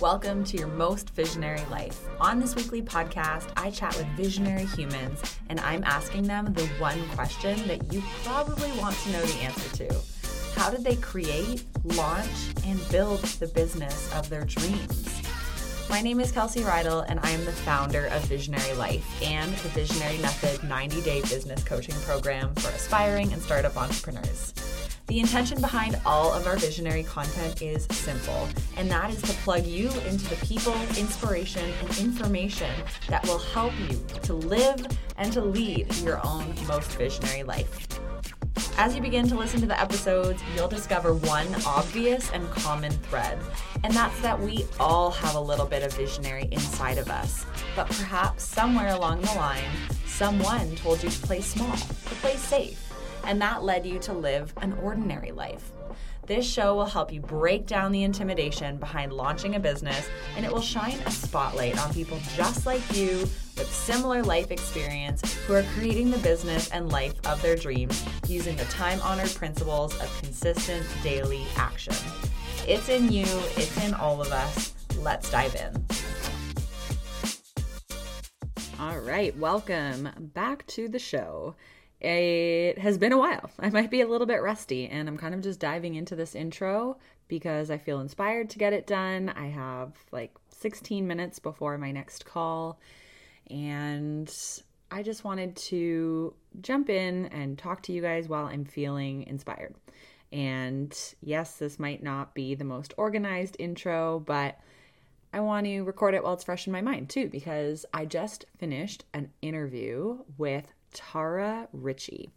Welcome to your most visionary life. On this weekly podcast, I chat with visionary humans and I'm asking them the one question that you probably want to know the answer to. How did they create, launch, and build the business of their dreams? My name is Kelsey Reidl, and I am the founder of Visionary Life and the Visionary Method 90 day business coaching program for aspiring and startup entrepreneurs. The intention behind all of our visionary content is simple, and that is to plug you into the people, inspiration, and information that will help you to live and to lead your own most visionary life. As you begin to listen to the episodes, you'll discover one obvious and common thread, and that's that we all have a little bit of visionary inside of us. But perhaps somewhere along the line, someone told you to play small, to play safe and that led you to live an ordinary life. This show will help you break down the intimidation behind launching a business, and it will shine a spotlight on people just like you with similar life experience who are creating the business and life of their dreams using the time honored principles of consistent daily action. It's in you, it's in all of us. Let's dive in. All right, welcome back to the show. It has been a while. I might be a little bit rusty, and I'm kind of just diving into this intro because I feel inspired to get it done. I have like 16 minutes before my next call, and I just wanted to jump in and talk to you guys while I'm feeling inspired. And yes, this might not be the most organized intro, but I want to record it while it's fresh in my mind too, because I just finished an interview with Tara Ritchie.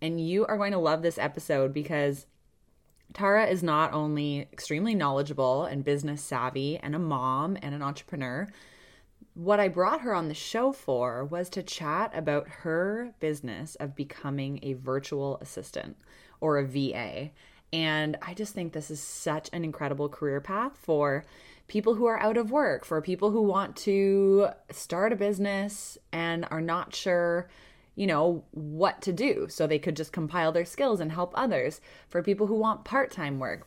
And you are going to love this episode because Tara is not only extremely knowledgeable and business savvy and a mom and an entrepreneur. What I brought her on the show for was to chat about her business of becoming a virtual assistant or a VA. And I just think this is such an incredible career path for people who are out of work, for people who want to start a business and are not sure you know, what to do. So they could just compile their skills and help others. For people who want part time work,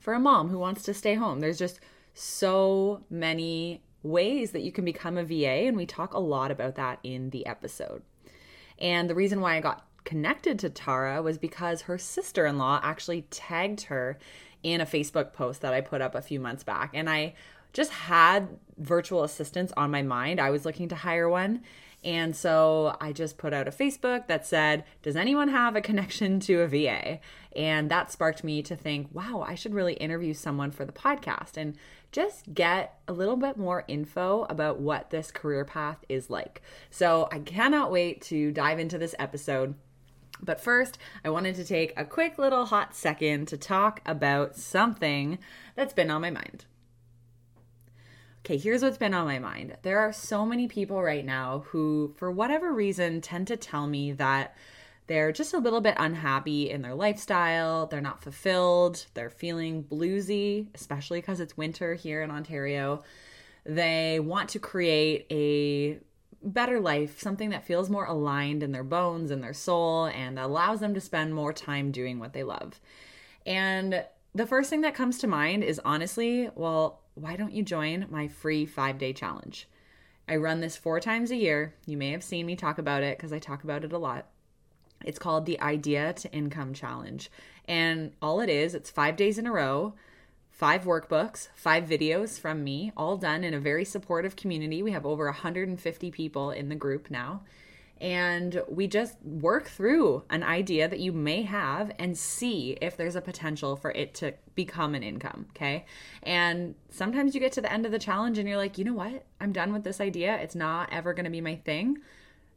for a mom who wants to stay home, there's just so many ways that you can become a VA. And we talk a lot about that in the episode. And the reason why I got connected to Tara was because her sister in law actually tagged her in a Facebook post that I put up a few months back. And I just had virtual assistants on my mind. I was looking to hire one. And so I just put out a Facebook that said, Does anyone have a connection to a VA? And that sparked me to think, wow, I should really interview someone for the podcast and just get a little bit more info about what this career path is like. So I cannot wait to dive into this episode. But first, I wanted to take a quick little hot second to talk about something that's been on my mind. Okay, here's what's been on my mind. There are so many people right now who, for whatever reason, tend to tell me that they're just a little bit unhappy in their lifestyle, they're not fulfilled, they're feeling bluesy, especially because it's winter here in Ontario. They want to create a better life, something that feels more aligned in their bones and their soul and allows them to spend more time doing what they love. And the first thing that comes to mind is honestly, well, why don't you join my free five day challenge? I run this four times a year. You may have seen me talk about it because I talk about it a lot. It's called the Idea to Income Challenge. And all it is, it's five days in a row, five workbooks, five videos from me, all done in a very supportive community. We have over 150 people in the group now and we just work through an idea that you may have and see if there's a potential for it to become an income. Okay. And sometimes you get to the end of the challenge and you're like, you know what? I'm done with this idea. It's not ever going to be my thing.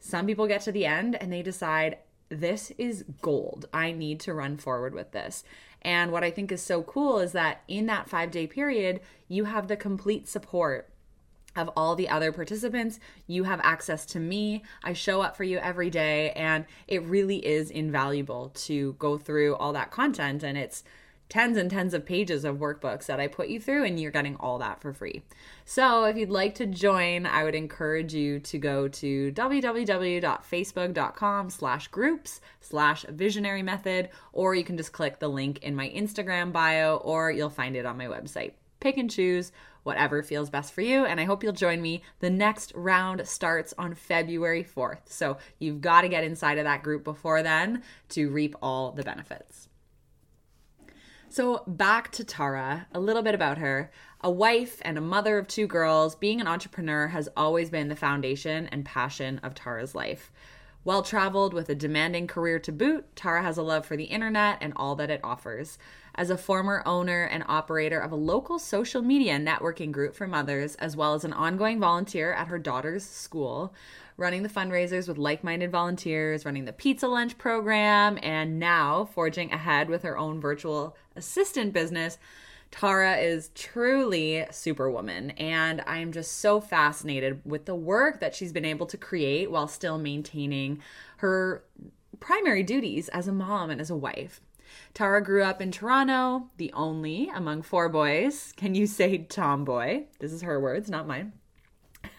Some people get to the end and they decide, this is gold. I need to run forward with this. And what I think is so cool is that in that five day period, you have the complete support of all the other participants. You have access to me. I show up for you every day, and it really is invaluable to go through all that content. And it's tens and tens of pages of workbooks that I put you through, and you're getting all that for free. So, if you'd like to join, I would encourage you to go to www.facebook.com slash groups slash visionary method, or you can just click the link in my Instagram bio, or you'll find it on my website. pick and choose whatever feels best for you. And I hope you'll join me. The next round starts on February 4th. So you've got to get inside of that group before then to reap all the benefits. So, back to Tara, a little bit about her. A wife and a mother of two girls, being an entrepreneur has always been the foundation and passion of Tara's life. Well traveled with a demanding career to boot, Tara has a love for the internet and all that it offers. As a former owner and operator of a local social media networking group for mothers, as well as an ongoing volunteer at her daughter's school, running the fundraisers with like minded volunteers, running the pizza lunch program, and now forging ahead with her own virtual assistant business. Tara is truly superwoman, and I am just so fascinated with the work that she's been able to create while still maintaining her primary duties as a mom and as a wife. Tara grew up in Toronto, the only among four boys. Can you say tomboy? This is her words, not mine.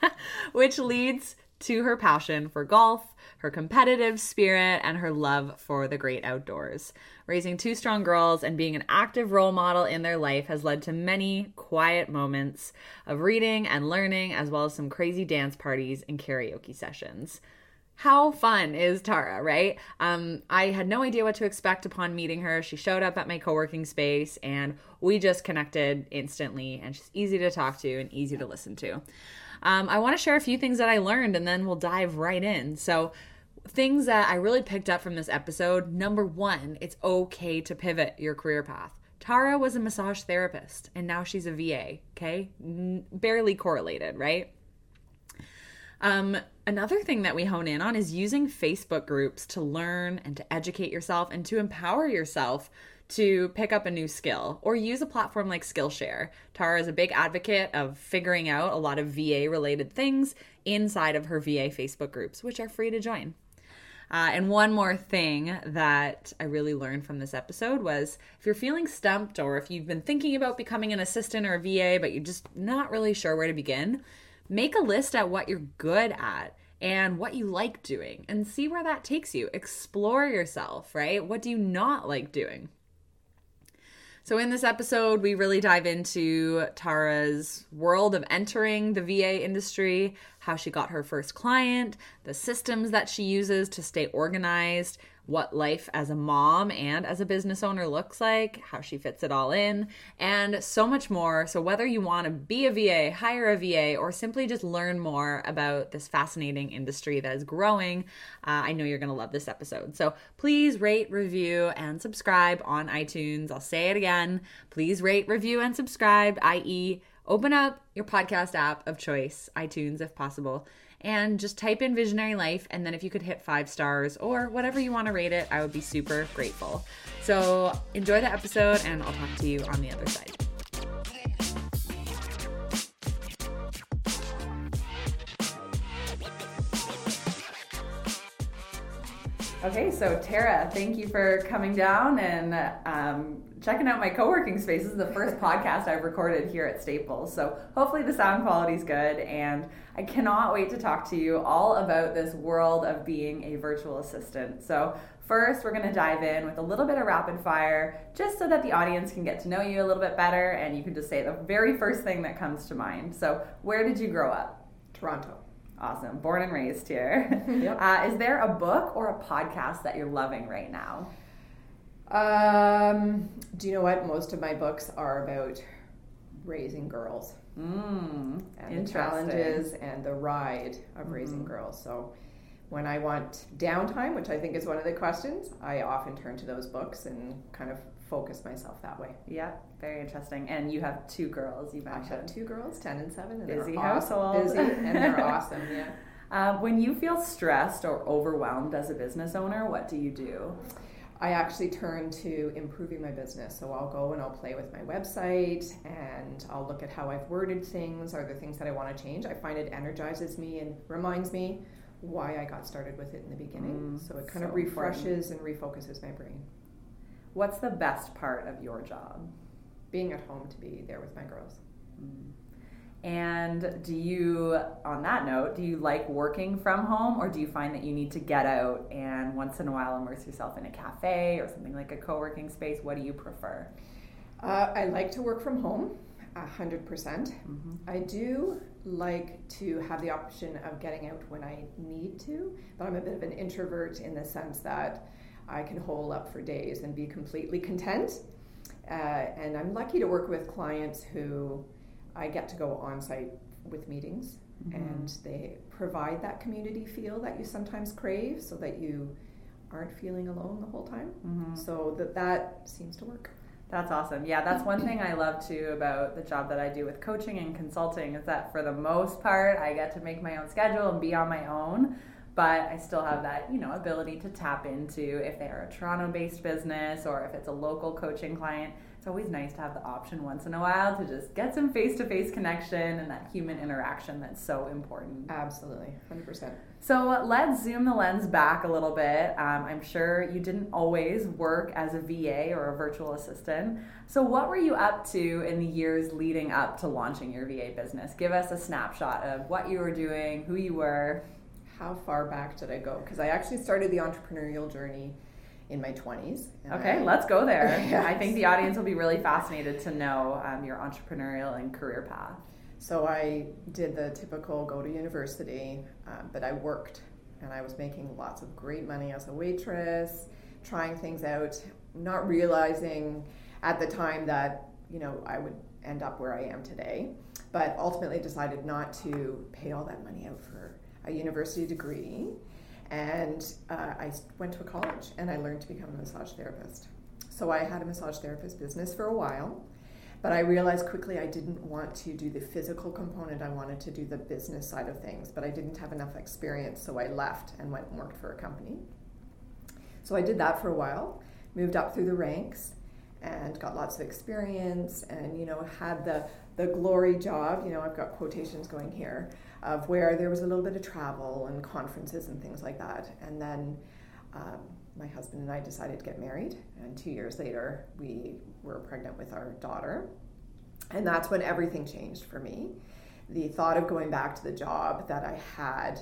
Which leads to her passion for golf, her competitive spirit, and her love for the great outdoors. Raising two strong girls and being an active role model in their life has led to many quiet moments of reading and learning, as well as some crazy dance parties and karaoke sessions. How fun is Tara, right? Um, I had no idea what to expect upon meeting her. She showed up at my co working space and we just connected instantly, and she's easy to talk to and easy to listen to. Um, I want to share a few things that I learned and then we'll dive right in. So, things that I really picked up from this episode number one, it's okay to pivot your career path. Tara was a massage therapist and now she's a VA, okay? N- barely correlated, right? Um, another thing that we hone in on is using Facebook groups to learn and to educate yourself and to empower yourself to pick up a new skill or use a platform like Skillshare. Tara is a big advocate of figuring out a lot of VA related things inside of her VA Facebook groups, which are free to join. Uh, and one more thing that I really learned from this episode was if you're feeling stumped or if you've been thinking about becoming an assistant or a VA, but you're just not really sure where to begin, make a list at what you're good at and what you like doing and see where that takes you. Explore yourself, right? What do you not like doing? So, in this episode, we really dive into Tara's world of entering the VA industry, how she got her first client, the systems that she uses to stay organized, what life as a mom and as a business owner looks like, how she fits it all in, and so much more. So, whether you want to be a VA, hire a VA, or simply just learn more about this fascinating industry that is growing, uh, I know you're going to love this episode. So, please rate, review, and subscribe on iTunes. I'll say it again. Please rate, review, and subscribe, i.e., open up your podcast app of choice, iTunes if possible and just type in Visionary Life. And then if you could hit five stars or whatever you want to rate it, I would be super grateful. So enjoy the episode, and I'll talk to you on the other side. Okay, so Tara, thank you for coming down and um, checking out my co-working space. This is the first podcast I've recorded here at Staples, so hopefully the sound quality is good. And I cannot wait to talk to you all about this world of being a virtual assistant. So first, we're going to dive in with a little bit of rapid fire, just so that the audience can get to know you a little bit better, and you can just say the very first thing that comes to mind. So, where did you grow up? Toronto. Awesome. Born and raised here. Yep. Uh, is there a book or a podcast that you're loving right now? Um, do you know what? Most of my books are about raising girls. Mm, and the challenges and the ride of mm-hmm. raising girls. So when I want downtime, which I think is one of the questions, I often turn to those books and kind of focus myself that way. Yeah, very interesting. And you have two girls, you mentioned. I have two girls, 10 and 7. And busy household. Busy, and they're awesome, yeah. Uh, when you feel stressed or overwhelmed as a business owner, what do you do? I actually turn to improving my business. So I'll go and I'll play with my website and I'll look at how I've worded things. Are there things that I want to change? I find it energizes me and reminds me why I got started with it in the beginning. Mm, so it kind so of refreshes important. and refocuses my brain. What's the best part of your job? Being at home to be there with my girls. Mm. And do you, on that note, do you like working from home or do you find that you need to get out and once in a while immerse yourself in a cafe or something like a co working space? What do you prefer? Uh, I like to work from home. a hundred percent. Mm-hmm. I do like to have the option of getting out when I need to, but I'm a bit of an introvert in the sense that I can hole up for days and be completely content. Uh, and I'm lucky to work with clients who I get to go on site with meetings mm-hmm. and they provide that community feel that you sometimes crave so that you aren't feeling alone the whole time. Mm-hmm. So that that seems to work. That's awesome. Yeah, that's one thing I love too about the job that I do with coaching and consulting is that for the most part, I get to make my own schedule and be on my own but I still have that, you know, ability to tap into if they are a Toronto-based business or if it's a local coaching client. It's always nice to have the option once in a while to just get some face-to-face connection and that human interaction that's so important. Absolutely, 100%. So let's zoom the lens back a little bit. Um, I'm sure you didn't always work as a VA or a virtual assistant. So, what were you up to in the years leading up to launching your VA business? Give us a snapshot of what you were doing, who you were how far back did I go? Because I actually started the entrepreneurial journey in my 20s. Okay, I, let's go there. yes. I think the audience will be really fascinated to know um, your entrepreneurial and career path. So I did the typical go to university, um, but I worked and I was making lots of great money as a waitress, trying things out, not realizing at the time that, you know, I would end up where I am today, but ultimately decided not to pay all that money out for a university degree, and uh, I went to a college and I learned to become a massage therapist. So I had a massage therapist business for a while, but I realized quickly I didn't want to do the physical component. I wanted to do the business side of things, but I didn't have enough experience, so I left and went and worked for a company. So I did that for a while, moved up through the ranks, and got lots of experience, and you know had the the glory job. You know I've got quotations going here of where there was a little bit of travel and conferences and things like that. And then um, my husband and I decided to get married, and two years later, we were pregnant with our daughter. And that's when everything changed for me. The thought of going back to the job that I had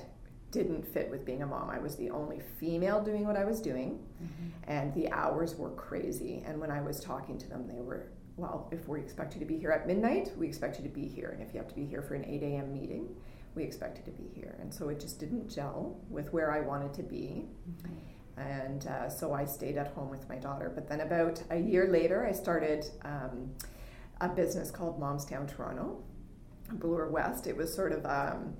didn't fit with being a mom. I was the only female doing what I was doing, mm-hmm. and the hours were crazy. And when I was talking to them, they were, well, if we expect you to be here at midnight, we expect you to be here. And if you have to be here for an 8 a.m. meeting, we expected to be here. And so it just didn't gel with where I wanted to be. Mm-hmm. And uh, so I stayed at home with my daughter. But then about a year later, I started um, a business called Momstown Toronto, Bloor West. It was sort of, um,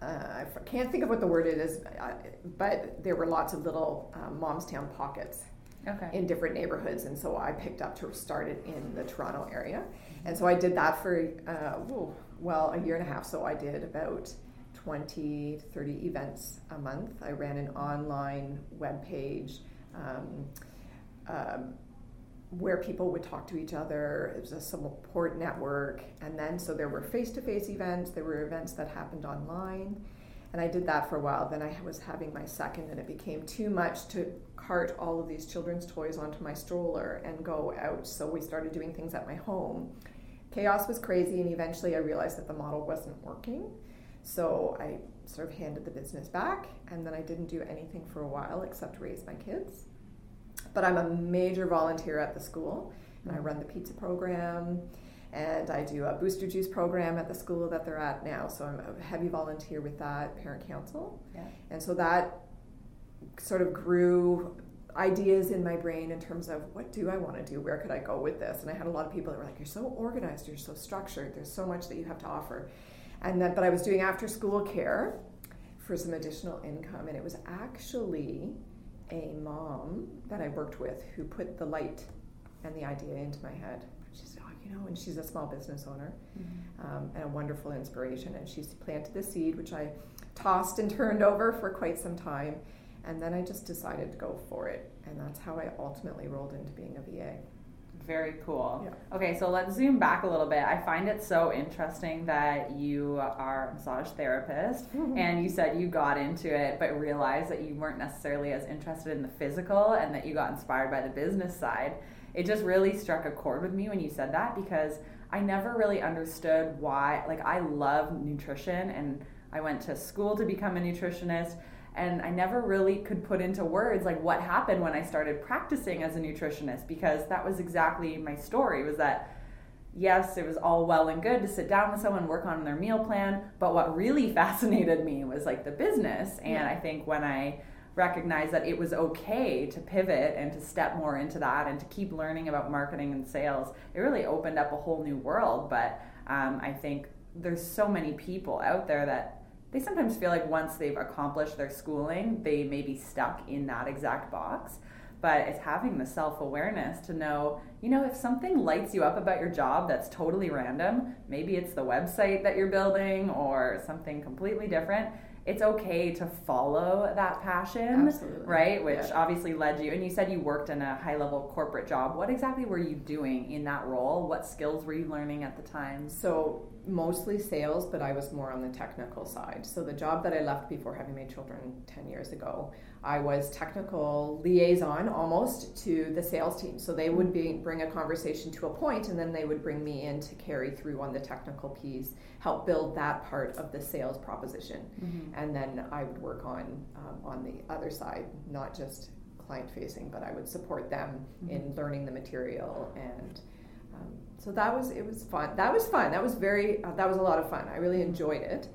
uh, I can't think of what the word it is, uh, but there were lots of little um, Momstown pockets okay. in different neighborhoods. And so I picked up to start it in the Toronto area. And so I did that for, uh, well, a year and a half. So I did about 20, 30 events a month. I ran an online web page um, um, where people would talk to each other. It was a support network. And then, so there were face to face events, there were events that happened online. And I did that for a while. Then I was having my second, and it became too much to cart all of these children's toys onto my stroller and go out. So we started doing things at my home chaos was crazy, and eventually I realized that the model wasn't working. So I sort of handed the business back, and then I didn't do anything for a while except raise my kids. But I'm a major volunteer at the school, and I mm-hmm. run the pizza program, and I do a booster juice program at the school that they're at now. So I'm a heavy volunteer with that parent council, yeah. and so that sort of grew ideas in my brain in terms of what do I want to do? Where could I go with this? And I had a lot of people that were like, "You're so organized. You're so structured. There's so much that you have to offer." And that, but I was doing after school care for some additional income, and it was actually a mom that I worked with who put the light and the idea into my head. She's, oh, you know, and she's a small business owner mm-hmm. um, and a wonderful inspiration. And she's planted the seed, which I tossed and turned over for quite some time and then I just decided to go for it. And that's how I ultimately rolled into being a VA. Very cool. Yeah. Okay, so let's zoom back a little bit. I find it so interesting that you are a massage therapist mm-hmm. and you said you got into it but realized that you weren't necessarily as interested in the physical and that you got inspired by the business side. It just really struck a chord with me when you said that because I never really understood why like I love nutrition and I went to school to become a nutritionist and I never really could put into words like what happened when I started practicing as a nutritionist because that was exactly my story was that yes, it was all well and good to sit down with someone, work on their meal plan. But what really fascinated me was like the business. And yeah. I think when I recognized that it was okay to pivot and to step more into that and to keep learning about marketing and sales, it really opened up a whole new world. But um, I think there's so many people out there that they sometimes feel like once they've accomplished their schooling, they may be stuck in that exact box. But it's having the self-awareness to know you know if something lights you up about your job that's totally random maybe it's the website that you're building or something completely different it's okay to follow that passion Absolutely. right? Which yeah. obviously led you and you said you worked in a high level corporate job. What exactly were you doing in that role? What skills were you learning at the time? So mostly sales but i was more on the technical side so the job that i left before having my children 10 years ago I was technical liaison almost to the sales team. So they would be, bring a conversation to a point and then they would bring me in to carry through on the technical piece, help build that part of the sales proposition. Mm-hmm. And then I would work on, um, on the other side, not just client facing, but I would support them mm-hmm. in learning the material and um, so that was it was fun. That was fun. That was very uh, that was a lot of fun. I really enjoyed it.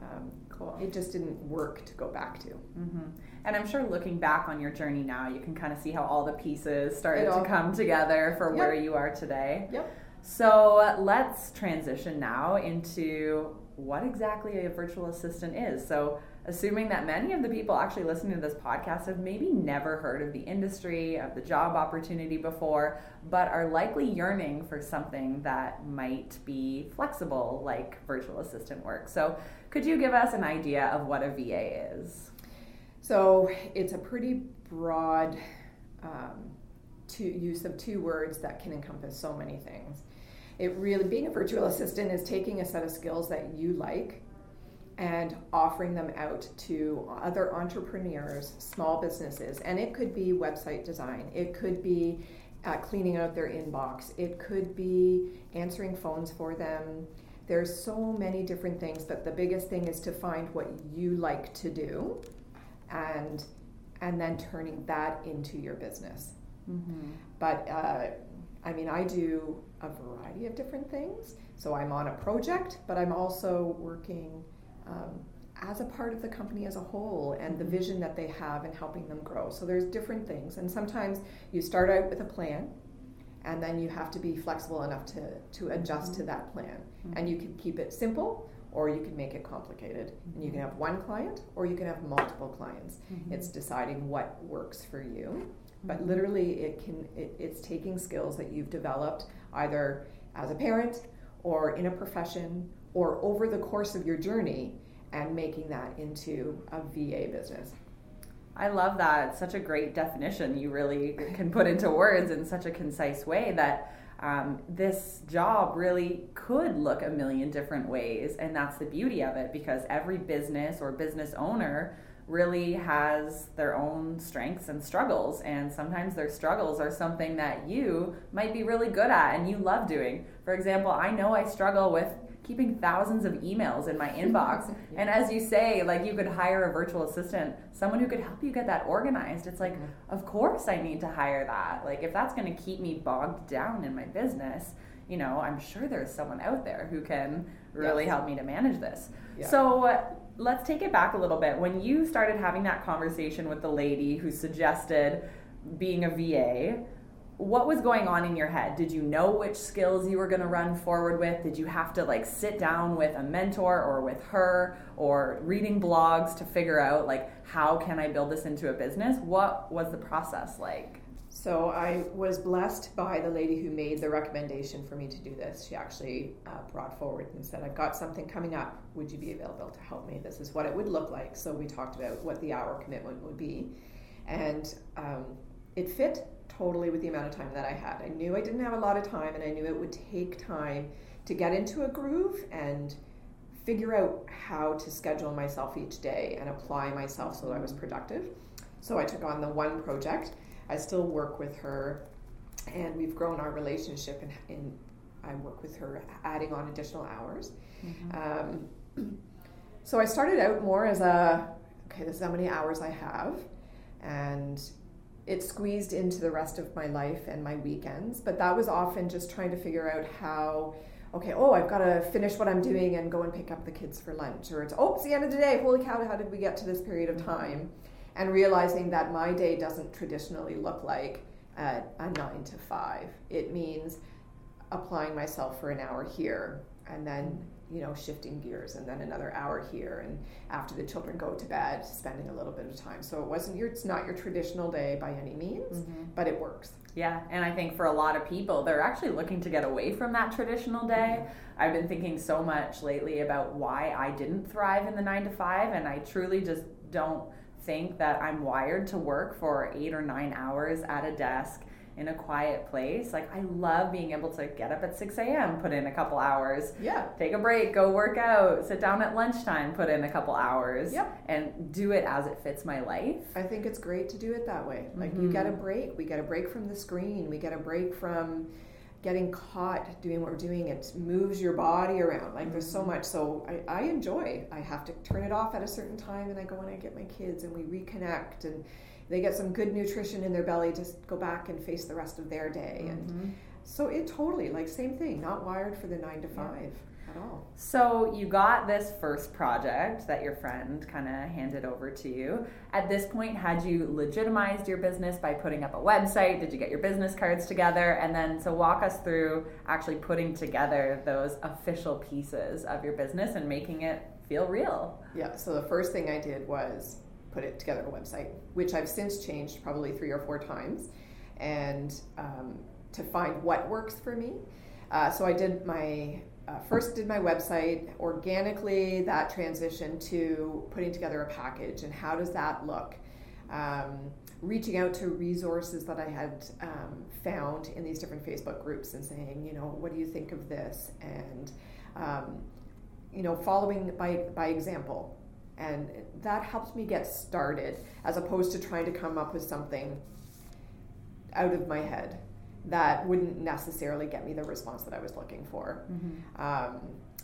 Um, cool. It just didn't work to go back to. Mm-hmm. And I'm sure looking back on your journey now, you can kind of see how all the pieces started to come together for yep. where you are today. Yep. So let's transition now into what exactly a virtual assistant is. So, assuming that many of the people actually listening to this podcast have maybe never heard of the industry, of the job opportunity before, but are likely yearning for something that might be flexible, like virtual assistant work. So, could you give us an idea of what a VA is? So it's a pretty broad um, use of two words that can encompass so many things. It really, being a virtual assistant is taking a set of skills that you like and offering them out to other entrepreneurs, small businesses. And it could be website design, it could be uh, cleaning out their inbox, it could be answering phones for them. There's so many different things, but the biggest thing is to find what you like to do and and then turning that into your business. Mm-hmm. But uh, I mean, I do a variety of different things. So I'm on a project, but I'm also working um, as a part of the company as a whole and the vision that they have and helping them grow. So there's different things. And sometimes you start out with a plan and then you have to be flexible enough to, to adjust mm-hmm. to that plan. Mm-hmm. And you can keep it simple or you can make it complicated. Mm-hmm. And you can have one client or you can have multiple clients. Mm-hmm. It's deciding what works for you. But mm-hmm. literally, it can it, it's taking skills that you've developed either as a parent or in a profession or over the course of your journey and making that into a VA business. I love that. It's such a great definition you really can put into words in such a concise way that um, this job really could look a million different ways. And that's the beauty of it because every business or business owner really has their own strengths and struggles. And sometimes their struggles are something that you might be really good at and you love doing. For example, I know I struggle with keeping thousands of emails in my inbox. And as you say, like you could hire a virtual assistant, someone who could help you get that organized. It's like, mm-hmm. of course I need to hire that. Like if that's going to keep me bogged down in my business, you know, I'm sure there's someone out there who can really yes. help me to manage this. Yeah. So let's take it back a little bit. When you started having that conversation with the lady who suggested being a VA, what was going on in your head? Did you know which skills you were going to run forward with? Did you have to like sit down with a mentor or with her or reading blogs to figure out like how can I build this into a business? What was the process like? So I was blessed by the lady who made the recommendation for me to do this. She actually uh, brought forward and said, "I've got something coming up. Would you be available to help me? This is what it would look like." So we talked about what the hour commitment would be, and um, it fit totally with the amount of time that I had. I knew I didn't have a lot of time and I knew it would take time to get into a groove and figure out how to schedule myself each day and apply myself so that I was productive. So I took on the one project. I still work with her and we've grown our relationship and I work with her adding on additional hours. Mm-hmm. Um, so I started out more as a okay, this is how many hours I have, and it squeezed into the rest of my life and my weekends, but that was often just trying to figure out how okay, oh, I've got to finish what I'm doing and go and pick up the kids for lunch. Or it's, oh, it's the end of the day. Holy cow, how did we get to this period of time? And realizing that my day doesn't traditionally look like a, a nine to five. It means applying myself for an hour here and then you know shifting gears and then another hour here and after the children go to bed spending a little bit of time so it wasn't your it's not your traditional day by any means mm-hmm. but it works yeah and i think for a lot of people they're actually looking to get away from that traditional day mm-hmm. i've been thinking so much lately about why i didn't thrive in the 9 to 5 and i truly just don't think that i'm wired to work for 8 or 9 hours at a desk in a quiet place. Like I love being able to get up at 6 a.m., put in a couple hours. Yeah. Take a break, go work out, sit down at lunchtime, put in a couple hours. Yep. And do it as it fits my life. I think it's great to do it that way. Like mm-hmm. you get a break. We get a break from the screen. We get a break from getting caught doing what we're doing it moves your body around like there's so mm-hmm. much so I, I, enjoy i have to turn it off at a certain time and i go and i get my kids and we reconnect and they get some good nutrition in their belly to go back and face the rest of their day. Mm-hmm. And so it totally, like, same thing, not wired for the nine to five. At all. So you got this first project that your friend kind of handed over to you. At this point, had you legitimized your business by putting up a website? Did you get your business cards together? And then so walk us through actually putting together those official pieces of your business and making it feel real. Yeah. So the first thing I did was put it together a website, which I've since changed probably three or four times, and um, to find what works for me. Uh, so I did my uh, first did my website organically. That transition to putting together a package and how does that look. Um, reaching out to resources that I had um, found in these different Facebook groups and saying, you know, what do you think of this? And um, you know, following by by example and that helps me get started as opposed to trying to come up with something out of my head that wouldn't necessarily get me the response that I was looking for. Mm-hmm. Um,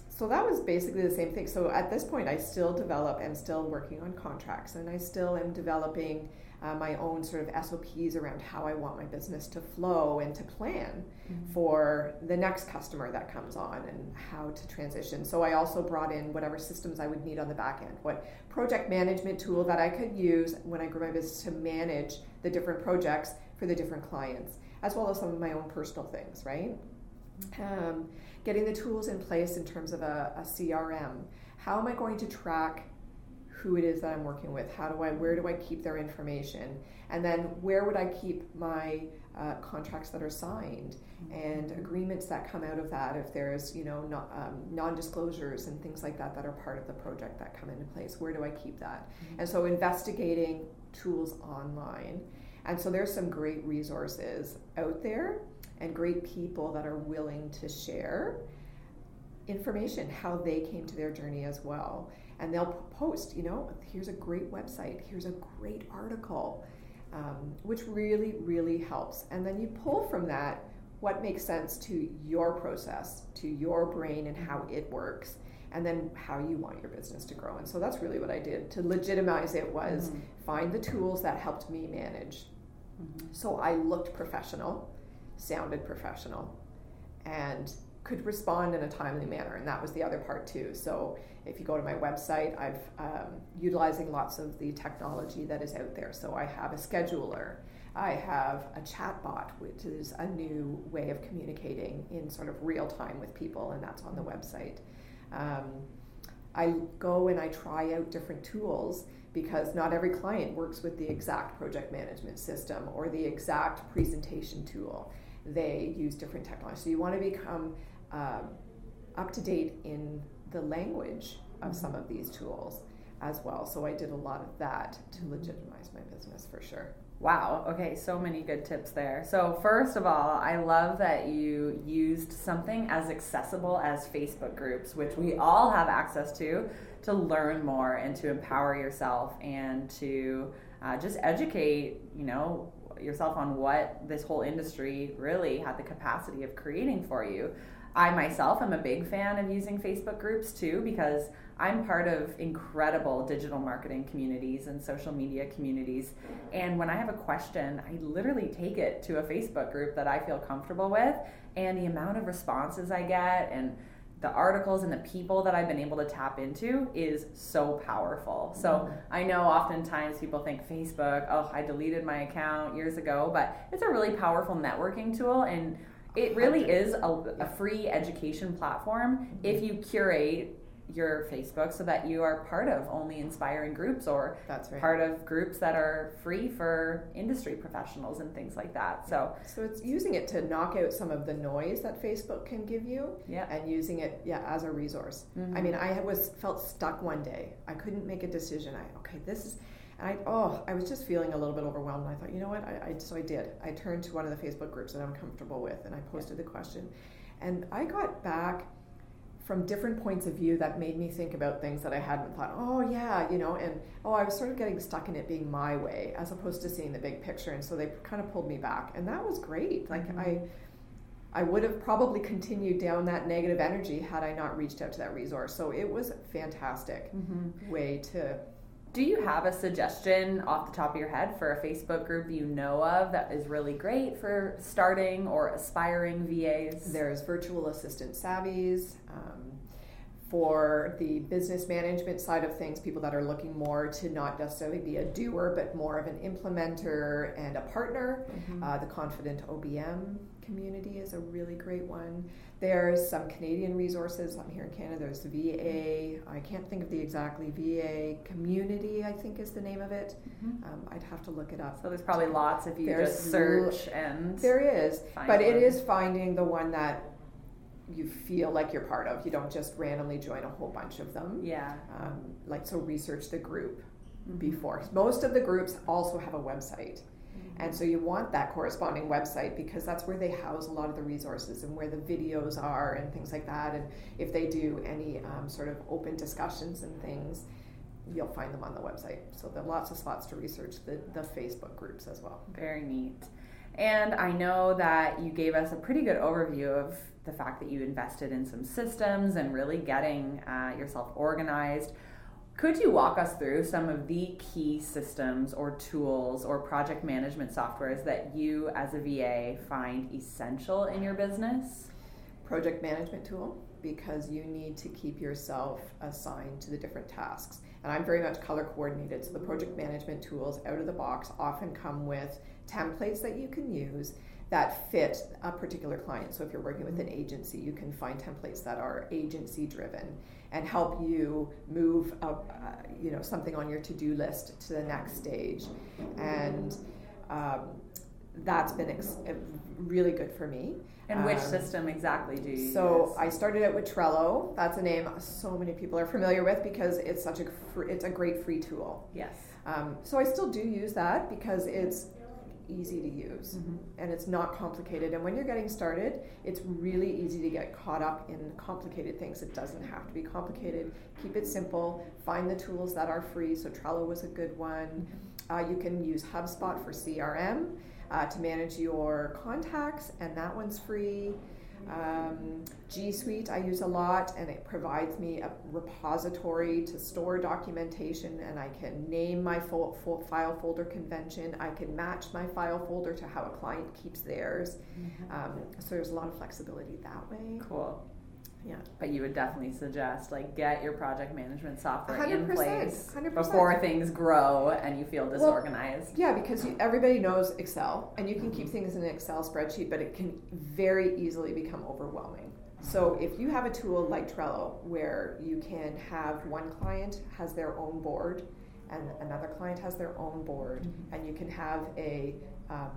so that was basically the same thing. So at this point, I still develop, am still working on contracts, and I still am developing uh, my own sort of SOPs around how I want my business to flow and to plan mm-hmm. for the next customer that comes on and how to transition. So I also brought in whatever systems I would need on the back end, what project management tool that I could use when I grew my business to manage the different projects for the different clients, as well as some of my own personal things, right? Mm-hmm. Um, getting the tools in place in terms of a, a CRM. How am I going to track who it is that I'm working with. How do I, where do I keep their information? And then where would I keep my uh, contracts that are signed and mm-hmm. agreements that come out of that if there's, you know, not, um, non-disclosures and things like that that are part of the project that come into place. Where do I keep that? Mm-hmm. And so investigating tools online. And so there's some great resources out there and great people that are willing to share information, how they came to their journey as well and they'll post, you know, here's a great website, here's a great article, um, which really, really helps. And then you pull from that what makes sense to your process, to your brain, and how it works, and then how you want your business to grow. And so that's really what I did to legitimize it was mm-hmm. find the tools that helped me manage. Mm-hmm. So I looked professional, sounded professional, and could respond in a timely manner. And that was the other part too. So if you go to my website, I've um, utilizing lots of the technology that is out there. So I have a scheduler. I have a chat bot, which is a new way of communicating in sort of real time with people, and that's on the website. Um, I go and I try out different tools because not every client works with the exact project management system or the exact presentation tool. They use different technology. So you want to become um, up to date in the language of some of these tools as well. So I did a lot of that to legitimize my business for sure. Wow. Okay, so many good tips there. So, first of all, I love that you used something as accessible as Facebook groups, which we all have access to, to learn more and to empower yourself and to uh, just educate, you know, yourself on what this whole industry really had the capacity of creating for you. I myself am a big fan of using Facebook groups too because I'm part of incredible digital marketing communities and social media communities. And when I have a question, I literally take it to a Facebook group that I feel comfortable with. And the amount of responses I get and the articles and the people that I've been able to tap into is so powerful. So. I know oftentimes people think Facebook, oh, I deleted my account years ago, but it's a really powerful networking tool. And it really is a, a free education platform mm-hmm. if you curate your Facebook so that you are part of only inspiring groups or That's right. part of groups that are free for industry professionals and things like that. So So it's using it to knock out some of the noise that Facebook can give you yeah. and using it yeah as a resource. Mm-hmm. I mean, I was felt stuck one day. I couldn't make a decision. I okay, this is and I oh, I was just feeling a little bit overwhelmed. I thought, you know what? I, I so I did. I turned to one of the Facebook groups that I'm comfortable with and I posted yeah. the question. And I got back from different points of view that made me think about things that I hadn't thought, oh yeah, you know, and oh, I was sort of getting stuck in it being my way as opposed to seeing the big picture. And so they kind of pulled me back. And that was great. Like mm-hmm. I I would have probably continued down that negative energy had I not reached out to that resource. So it was a fantastic mm-hmm. way to do you have a suggestion off the top of your head for a Facebook group you know of that is really great for starting or aspiring VAs? There's Virtual Assistant Savvies. Um, for the business management side of things, people that are looking more to not necessarily be a doer, but more of an implementer and a partner. Mm-hmm. Uh, the Confident OBM community is a really great one. There's some Canadian resources. I'm here in Canada. There's the VA. I can't think of the exactly VA community. I think is the name of it. Mm-hmm. Um, I'd have to look it up. So there's probably lots if you there's just search and there is, but it is finding the one that you feel like you're part of. You don't just randomly join a whole bunch of them. Yeah. Um, like so, research the group mm-hmm. before. Most of the groups also have a website. And so you want that corresponding website because that's where they house a lot of the resources and where the videos are and things like that. And if they do any um, sort of open discussions and things, you'll find them on the website. So there are lots of spots to research the, the Facebook groups as well. Very neat. And I know that you gave us a pretty good overview of the fact that you invested in some systems and really getting uh, yourself organized. Could you walk us through some of the key systems or tools or project management softwares that you as a VA find essential in your business? Project management tool, because you need to keep yourself assigned to the different tasks. And I'm very much color coordinated, so the project management tools out of the box often come with templates that you can use that fit a particular client. So if you're working with an agency, you can find templates that are agency driven and help you move up, uh, you know something on your to-do list to the next stage. And um, that's been ex- really good for me. And which um, system exactly do you so use? I started out with Trello. That's a name so many people are familiar with because it's such a fr- it's a great free tool. Yes. Um, so I still do use that because it's easy to use mm-hmm. and it's not complicated. And when you're getting started, it's really easy to get caught up in complicated things. It doesn't have to be complicated. Keep it simple. Find the tools that are free. So Trello was a good one. Mm-hmm. Uh, you can use HubSpot for CRM uh, to manage your contacts, and that one's free. Um, G Suite I use a lot, and it provides me a repository to store documentation, and I can name my fo- fo- file folder convention. I can match my file folder to how a client keeps theirs. Mm-hmm. Um, so there's a lot of flexibility that way. Cool. Yeah. But you would definitely suggest like get your project management software in place 100%. before things grow and you feel disorganized. Well, yeah, because you, everybody knows Excel and you can keep things in an Excel spreadsheet, but it can very easily become overwhelming. So if you have a tool like Trello where you can have one client has their own board and another client has their own board, mm-hmm. and you can have a um,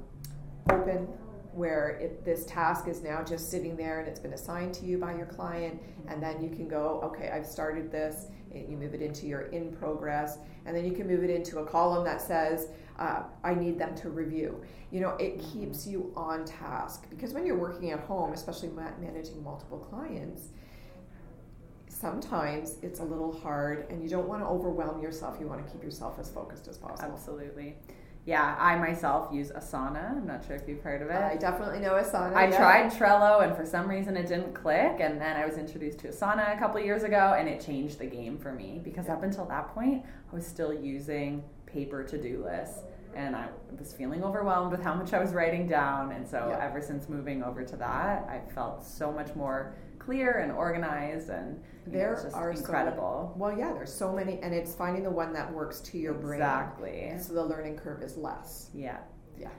open where it, this task is now just sitting there and it's been assigned to you by your client, and then you can go, okay, I've started this, and you move it into your in progress, and then you can move it into a column that says, uh, I need them to review. You know, it keeps you on task because when you're working at home, especially managing multiple clients, sometimes it's a little hard and you don't want to overwhelm yourself. You want to keep yourself as focused as possible. Absolutely. Yeah, I myself use Asana. I'm not sure if you've heard of it. I definitely know Asana. I yeah. tried Trello and for some reason it didn't click and then I was introduced to Asana a couple years ago and it changed the game for me because up until that point I was still using paper to-do lists and I was feeling overwhelmed with how much I was writing down and so Yeah. ever since moving over to that I felt so much more clear and organized and know, There just are so- incredible. Well, yeah, there's so many, and it's finding the one that works to your brain. Exactly. So the learning curve is less. Yeah. Yeah.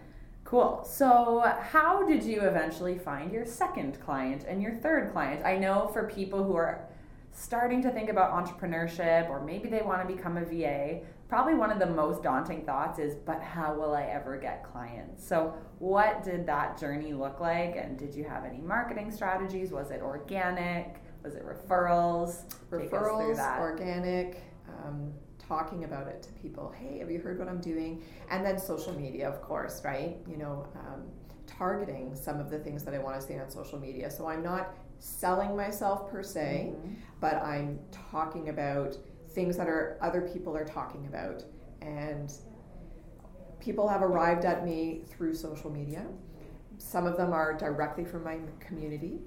Cool. So, how did you eventually find your second client and your third client? I know for people who are starting to think about entrepreneurship or maybe they want to become a VA, probably one of the most daunting thoughts is, but how will I ever get clients? So, what did that journey look like? And did you have any marketing strategies? Was it organic? Was it referrals? Take us through Referrals, that. organic, um, talking about it to people. Hey, have you heard what I'm doing? And then social media, of course, right? You know, um, targeting some of the things that I want to see on social media. So I'm not selling myself per se, Mhm. but I'm talking about things that are other people are talking about. And people have arrived at me through social media. Some of them are directly from my community.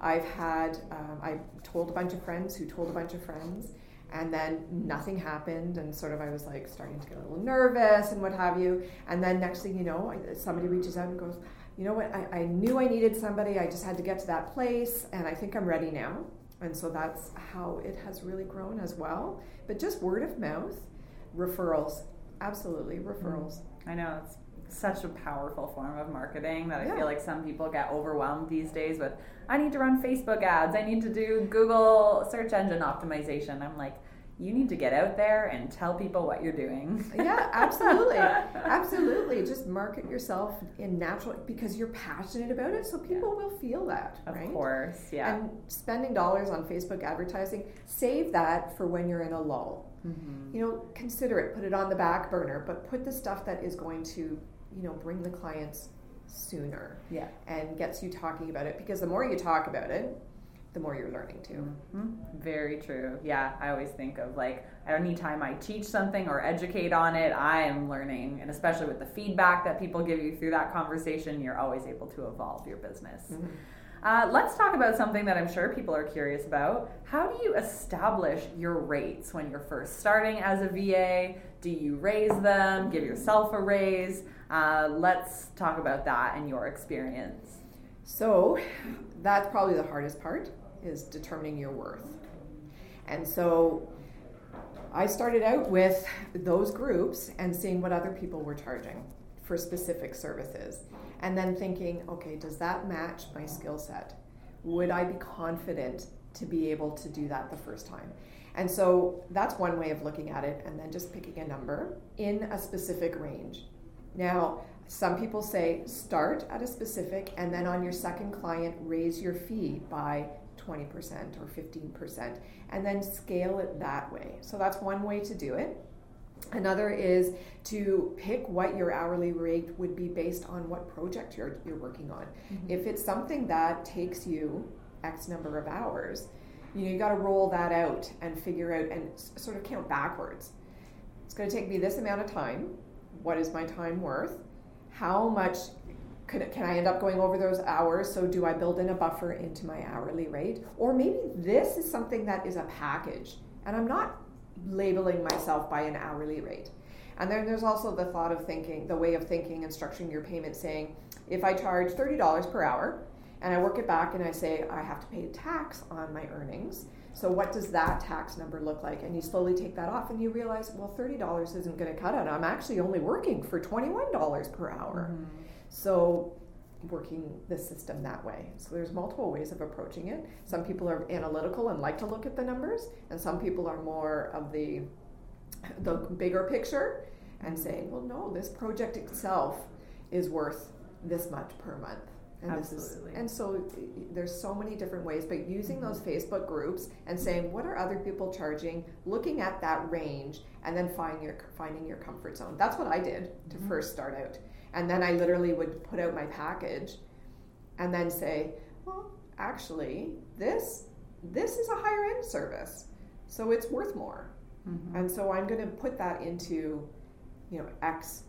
I've had um, i told a bunch of friends who told a bunch of friends and then nothing happened and sort of i was like starting to get a little nervous and what have you. And then next thing you know somebody reaches out and goes you know what? I, I knew i needed somebody. I just had to get to that place and i think i'm ready now and so that's how it has really grown as well. But just word of mouth, referrals, absolutely referrals. Mm-hmm. I know it's such a powerful form of marketing that I Yeah. feel like some people get overwhelmed these days with I need to run Facebook ads, I need to do Google search engine optimization. I'm like, you need to get out there and tell people what you're doing. Yeah, absolutely. absolutely. Just market yourself in natural because you're passionate about it, so people will feel that, Of right? course, yeah. And spending dollars on Facebook advertising, save that for when you're in a lull. Mhm. You know, consider it, put it on the back burner, but put the stuff that is going to, you know, bring the clients sooner Yeah. and gets you talking about it because the more you talk about it, the more you're learning too. Mhm. Very true. Yeah, I always think of like anytime I teach something or educate on it, I am learning, and especially with the feedback that people give you through that conversation, you're always able to evolve your business. Mhm. Uh, let's talk about something that I'm sure people are curious about. How do you establish your rates when you're first starting as a VA? Do you raise them? Give yourself a raise? Uh, let's talk about that and your experience. So that's probably the hardest part is determining your worth. And so I started out with those groups and seeing what other people were charging for specific services. And then thinking, okay, does that match my skill set? Would I be confident to be able to do that the first time? And so that's one way of looking at it, and then just picking a number in a specific range. Now, some people say start at a specific, and then on your second client, raise your fee by 20% or 15%, and then scale it that way. So that's one way to do it. Another is to pick what your hourly rate would be based on what project you're, you're working on. Mm-hmm. If it's something that takes you X number of hours, you know, you got to roll that out and figure out and s- sort of count backwards. It's going to take me this amount of time. What is my time worth? How much could, can I end up going over those hours? So, do I build in a buffer into my hourly rate? Or maybe this is something that is a package and I'm not labeling myself by an hourly rate. And then there's also the thought of thinking, the way of thinking and structuring your payment saying, if I charge $30 per hour and I work it back and I say I have to pay tax on my earnings, so what does that tax number look like? And you slowly take that off and you realize, well, $30 isn't going to cut it. I'm actually only working for $21 per hour. Mm-hmm. So working the system that way. So there's multiple ways of approaching it. Some people are analytical and like to look at the numbers, and some people are more of the the bigger picture and saying, well, no, this project itself is worth this much per month. And Absolutely. this is and so there's so many different ways, but using those Facebook groups and saying what are other people charging, looking at that range, and then finding your finding your comfort zone. That's what I did to Mhm. first start out. And then I literally would put out my package and then say, well, actually, this this is a higher end service. So it's worth more. Mhm. And so I'm going to put that into, you know, X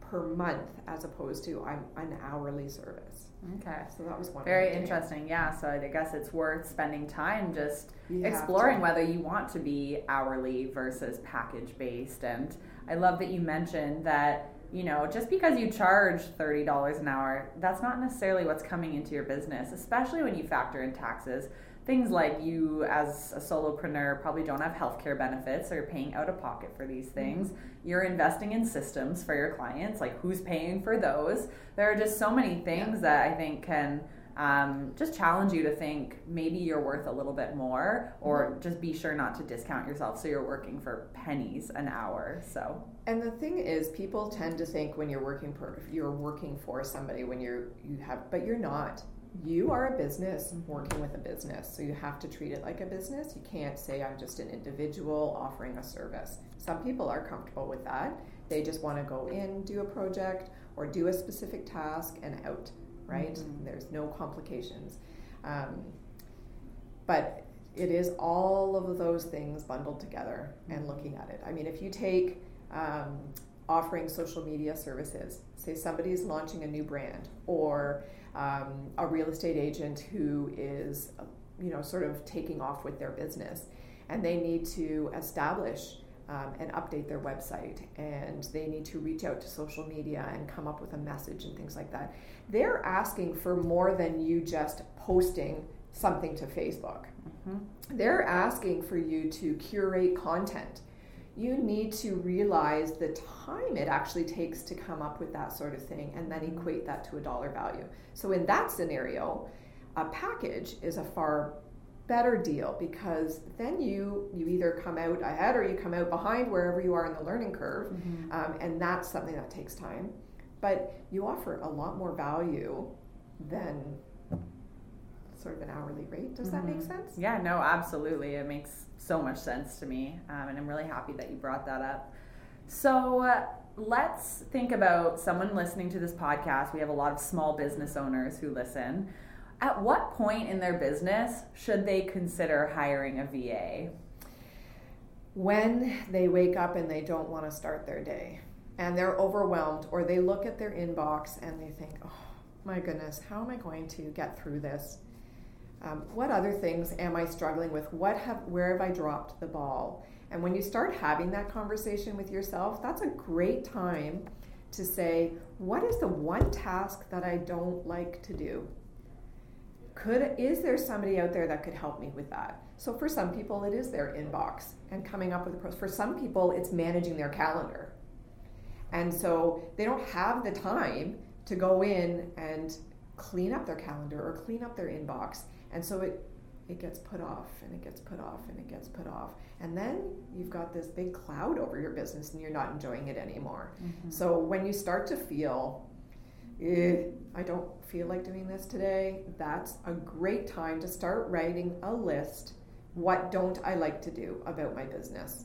per month as opposed to I'm an hourly service. Okay. So that was one. Very interesting. Yeah. So I guess it's worth spending time just You exploring whether you want to be hourly versus package based. And I love that you mentioned that, you know, just because you charge $30 an hour, that's not necessarily what's coming into your business, especially when you factor in taxes. Things like you, as a solopreneur, probably don't have healthcare benefits or you're paying out of pocket for these mm-hmm. things. You're investing in systems for your clients, like who's paying for those. There are just so many things that I think can um, just challenge you to think maybe you're worth a little bit more, or just be sure not to discount yourself so you're working for pennies an hour. So, And the thing is, people tend to think when you're working for you're working for somebody when you're you have, but you're not. You are a business working with a business, so you have to treat it like a business. You can't say I'm just an individual offering a service. Some people are comfortable with that. They just want to go in, do a project, or do a specific task and out. Right? Mhm. There's no complications. Um, but it is all of those things bundled together and looking at it. I mean, if you take um, offering social media services, say somebody's launching a new brand, or um, a real estate agent who is, you know, sort of taking off with their business, and they need to establish um, and update their website, and they need to reach out to social media and come up with a message and things like that. They're asking for more than you just posting something to Facebook. They're asking for you to curate content. You need to realize the time it actually takes to come up with that sort of thing and then equate that to a dollar value. So, in that scenario, a package is a far better deal because then you you either come out ahead or you come out behind wherever you are in the learning curve um, and that's something that takes time but you offer a lot more value than sort of an hourly rate does that make Mhm. sense yeah, no, absolutely. It makes so much sense to me. Um, and I'm really happy that you brought that up. So, uh, let's think about someone listening to this podcast. We have a lot of small business owners who listen. At what point in their business should they consider hiring a VA? when they wake up and they don't want to start their day and they're overwhelmed or they look at their inbox and they think oh my goodness how am i going to get through this? Um, what other things am i struggling with? What have where have i dropped the ball? And when you start having that conversation with yourself that's a great time to say what is the one task that i don't like to do could is there somebody out there that could help me with that? So for some people it is their inbox and coming up with a process for some people it's managing their calendar. And so they don't have the time to go in and clean up their calendar or clean up their inbox. And so it it gets put off and it gets put off and it gets put off. And then you've got this big cloud over your business and you're not enjoying it anymore. Mm-hmm. So when you start to feel eh, I don't feel like doing this today, that's a great time to start writing a list. What don't I like to do about my business?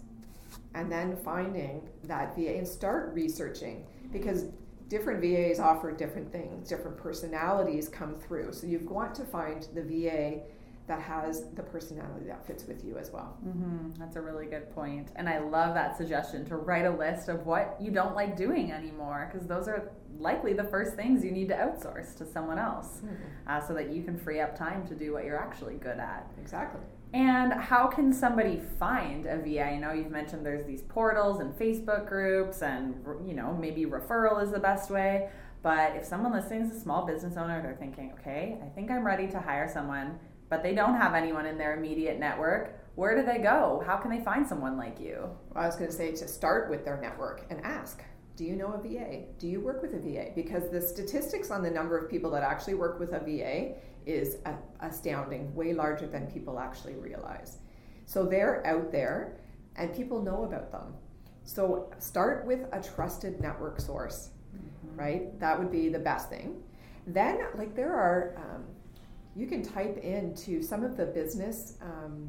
And then finding that VA and start researching because different VAs offer different things, different personalities come through. So you want to find the VA that has the personality that fits with you as well. hmm That's a really good point. And I love that suggestion to write a list of what you don't like doing anymore, because those are likely the first things you need to outsource to someone else uh, so that you can free up time to do what you're actually good at. Exactly. And how can somebody find a VA? I know you've mentioned there's these portals and Facebook groups, and you know maybe referral is the best way. But if someone listening is a small business owner, they're thinking, okay, I think I'm ready to hire someone, but they don't have anyone in their immediate network. Where do they go? How can they find someone like you? I was going to say to start with their network and ask, do you know a VA? Do you work with a VA? Because the statistics on the number of people that actually work with a VA is a- astounding, way larger than people actually realize. So they're out there and people know about them. So start with a trusted network source, right? That would be the best thing. Then, like, there are, um, you can type into some of the business, um,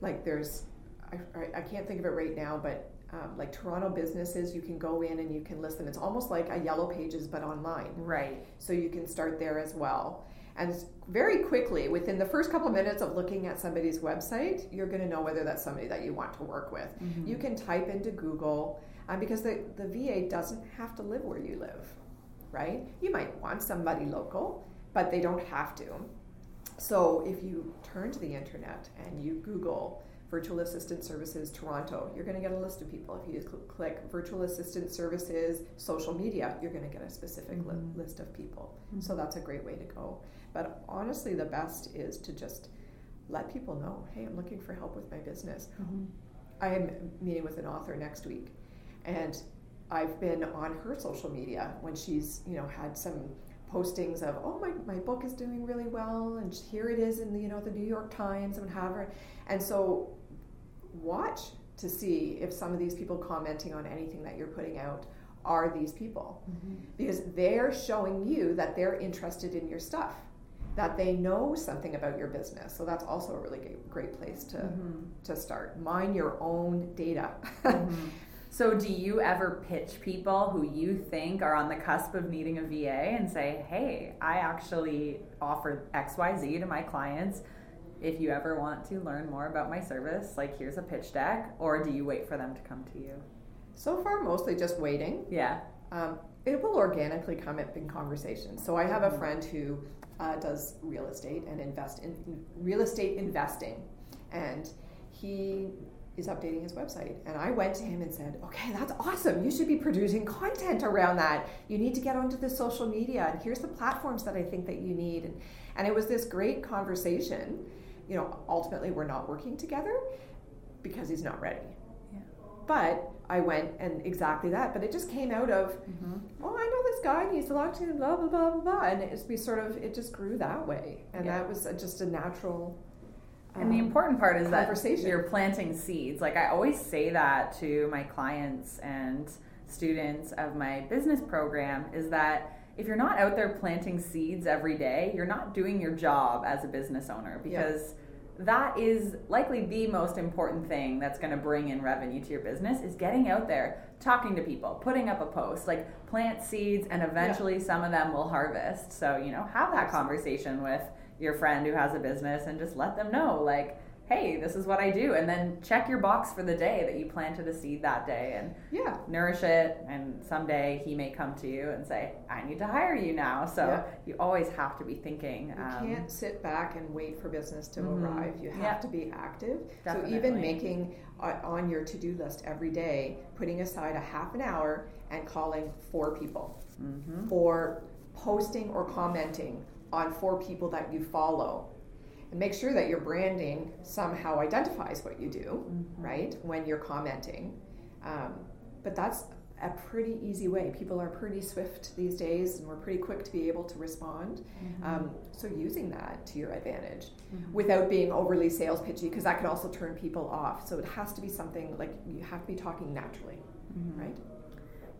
like, there's, I, I- can't think of it right now, but um, like Toronto businesses, you can go in and you can list them. It's almost like a yellow pages, but online. Right. So you can start there as well. And very quickly, within the first couple of minutes of looking at somebody's website, you're going to know whether that's somebody that you want to work with. Mm-hmm. You can type into Google um, because the, the VA doesn't have to live where you live, right? You might want somebody local, but they don't have to. So if you turn to the internet and you Google virtual assistant services Toronto, you're going to get a list of people. If you cl- click virtual assistant services social media, you're going to get a specific mm-hmm. li- list of people. Mm-hmm. So that's a great way to go. But honestly, the best is to just let people know hey, I'm looking for help with my business. Mm-hmm. I am meeting with an author next week, and I've been on her social media when she's you know had some postings of oh my, my book is doing really well and here it is in the you know the New York Times and whatever and so watch to see if some of these people commenting on anything that you're putting out are these people mm-hmm. because they're showing you that they're interested in your stuff that they know something about your business so that's also a really great place to mm-hmm. to start mine your own data mm-hmm. so do you ever pitch people who you think are on the cusp of needing a va and say hey i actually offer xyz to my clients if you ever want to learn more about my service, like here's a pitch deck, or do you wait for them to come to you? So far, mostly just waiting. Yeah. Um, it will organically come up in conversation. So I have a mm-hmm. friend who uh, does real estate and invest in real estate investing, and he is updating his website. And I went to him and said, "Okay, that's awesome. You should be producing content around that. You need to get onto the social media, and here's the platforms that I think that you need." And, and it was this great conversation you know, ultimately we're not working together because he's not ready. Yeah. But I went and exactly that. But it just came out of, mm-hmm. oh, I know this guy, and he's locked in, blah, blah, blah, blah, blah. And it's we sort of, it just grew that way. And yeah. that was just a natural. And the um, important part is that you're planting seeds. Like I always say that to my clients and students of my business program is that if you're not out there planting seeds every day, you're not doing your job as a business owner because that is likely the most important thing that's going to bring in revenue to your business is getting out there, talking to people, putting up a post, like plant seeds and eventually yeah. some of them will harvest. So, you know, have that conversation with your friend who has a business and just let them know like hey, this is what I do. And then check your box for the day that you planted a seed that day and yeah. nourish it. And someday he may come to you and say, I need to hire you now. So yeah. you always have to be thinking. You um, can't sit back and wait for business to mm-hmm. arrive. You have yeah. to be active. Definitely. So even making uh, on your to do list every day, putting aside a half an hour and calling four people mm-hmm. or posting or commenting on four people that you follow and make sure that your branding somehow identifies what you do, mm-hmm. right, when you're commenting. Um, but that's a pretty easy way. People are pretty swift these days, and we're pretty quick to be able to respond. Mm-hmm. Um, so using that to your advantage mm-hmm. without being overly sales pitchy, because that can also turn people off. So it has to be something like you have to be talking naturally, mm-hmm. right?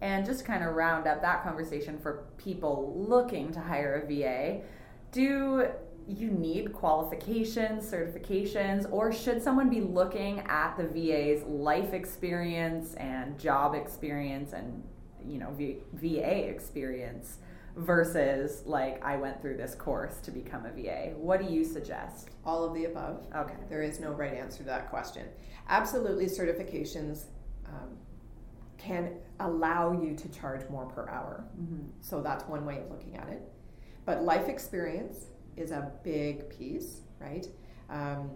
And just kind of round up that conversation for people looking to hire a VA, do you need qualifications, certifications, or should someone be looking at the VA's life experience and job experience and you know v- VA experience versus like I went through this course to become a VA? What do you suggest? All of the above. Okay. There is no right answer to that question. Absolutely, certifications um, can allow you to charge more per hour. Mm-hmm. So that's one way of looking at it. But life experience is a big piece, right? Um,